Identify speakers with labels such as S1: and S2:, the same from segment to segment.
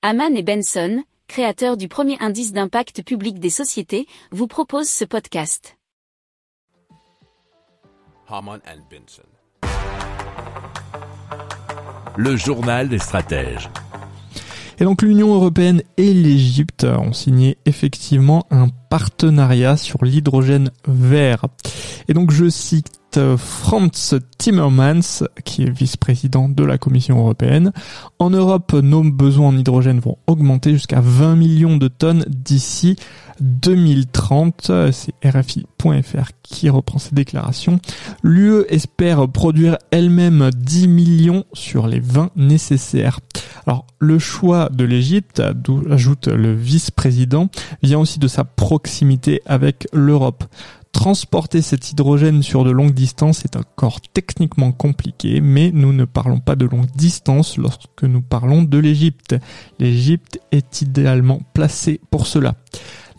S1: Haman et Benson, créateurs du premier indice d'impact public des sociétés, vous proposent ce podcast.
S2: Haman and Benson. Le journal des stratèges.
S3: Et donc l'Union européenne et l'Égypte ont signé effectivement un partenariat sur l'hydrogène vert. Et donc je cite Franz Timmermans, qui est vice-président de la Commission européenne. En Europe, nos besoins en hydrogène vont augmenter jusqu'à 20 millions de tonnes d'ici 2030. C'est RFI.fr qui reprend ces déclarations. L'UE espère produire elle-même 10 millions sur les 20 nécessaires. Alors, le choix de l'Égypte, ajoute le vice-président, vient aussi de sa proximité avec l'Europe. Transporter cet hydrogène sur de longues distances est encore techniquement compliqué, mais nous ne parlons pas de longue distance lorsque nous parlons de l'Égypte. L'Égypte est idéalement placée pour cela.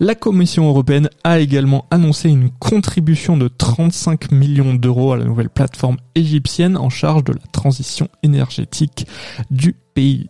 S3: La Commission européenne a également annoncé une contribution de 35 millions d'euros à la nouvelle plateforme égyptienne en charge de la transition énergétique du pays.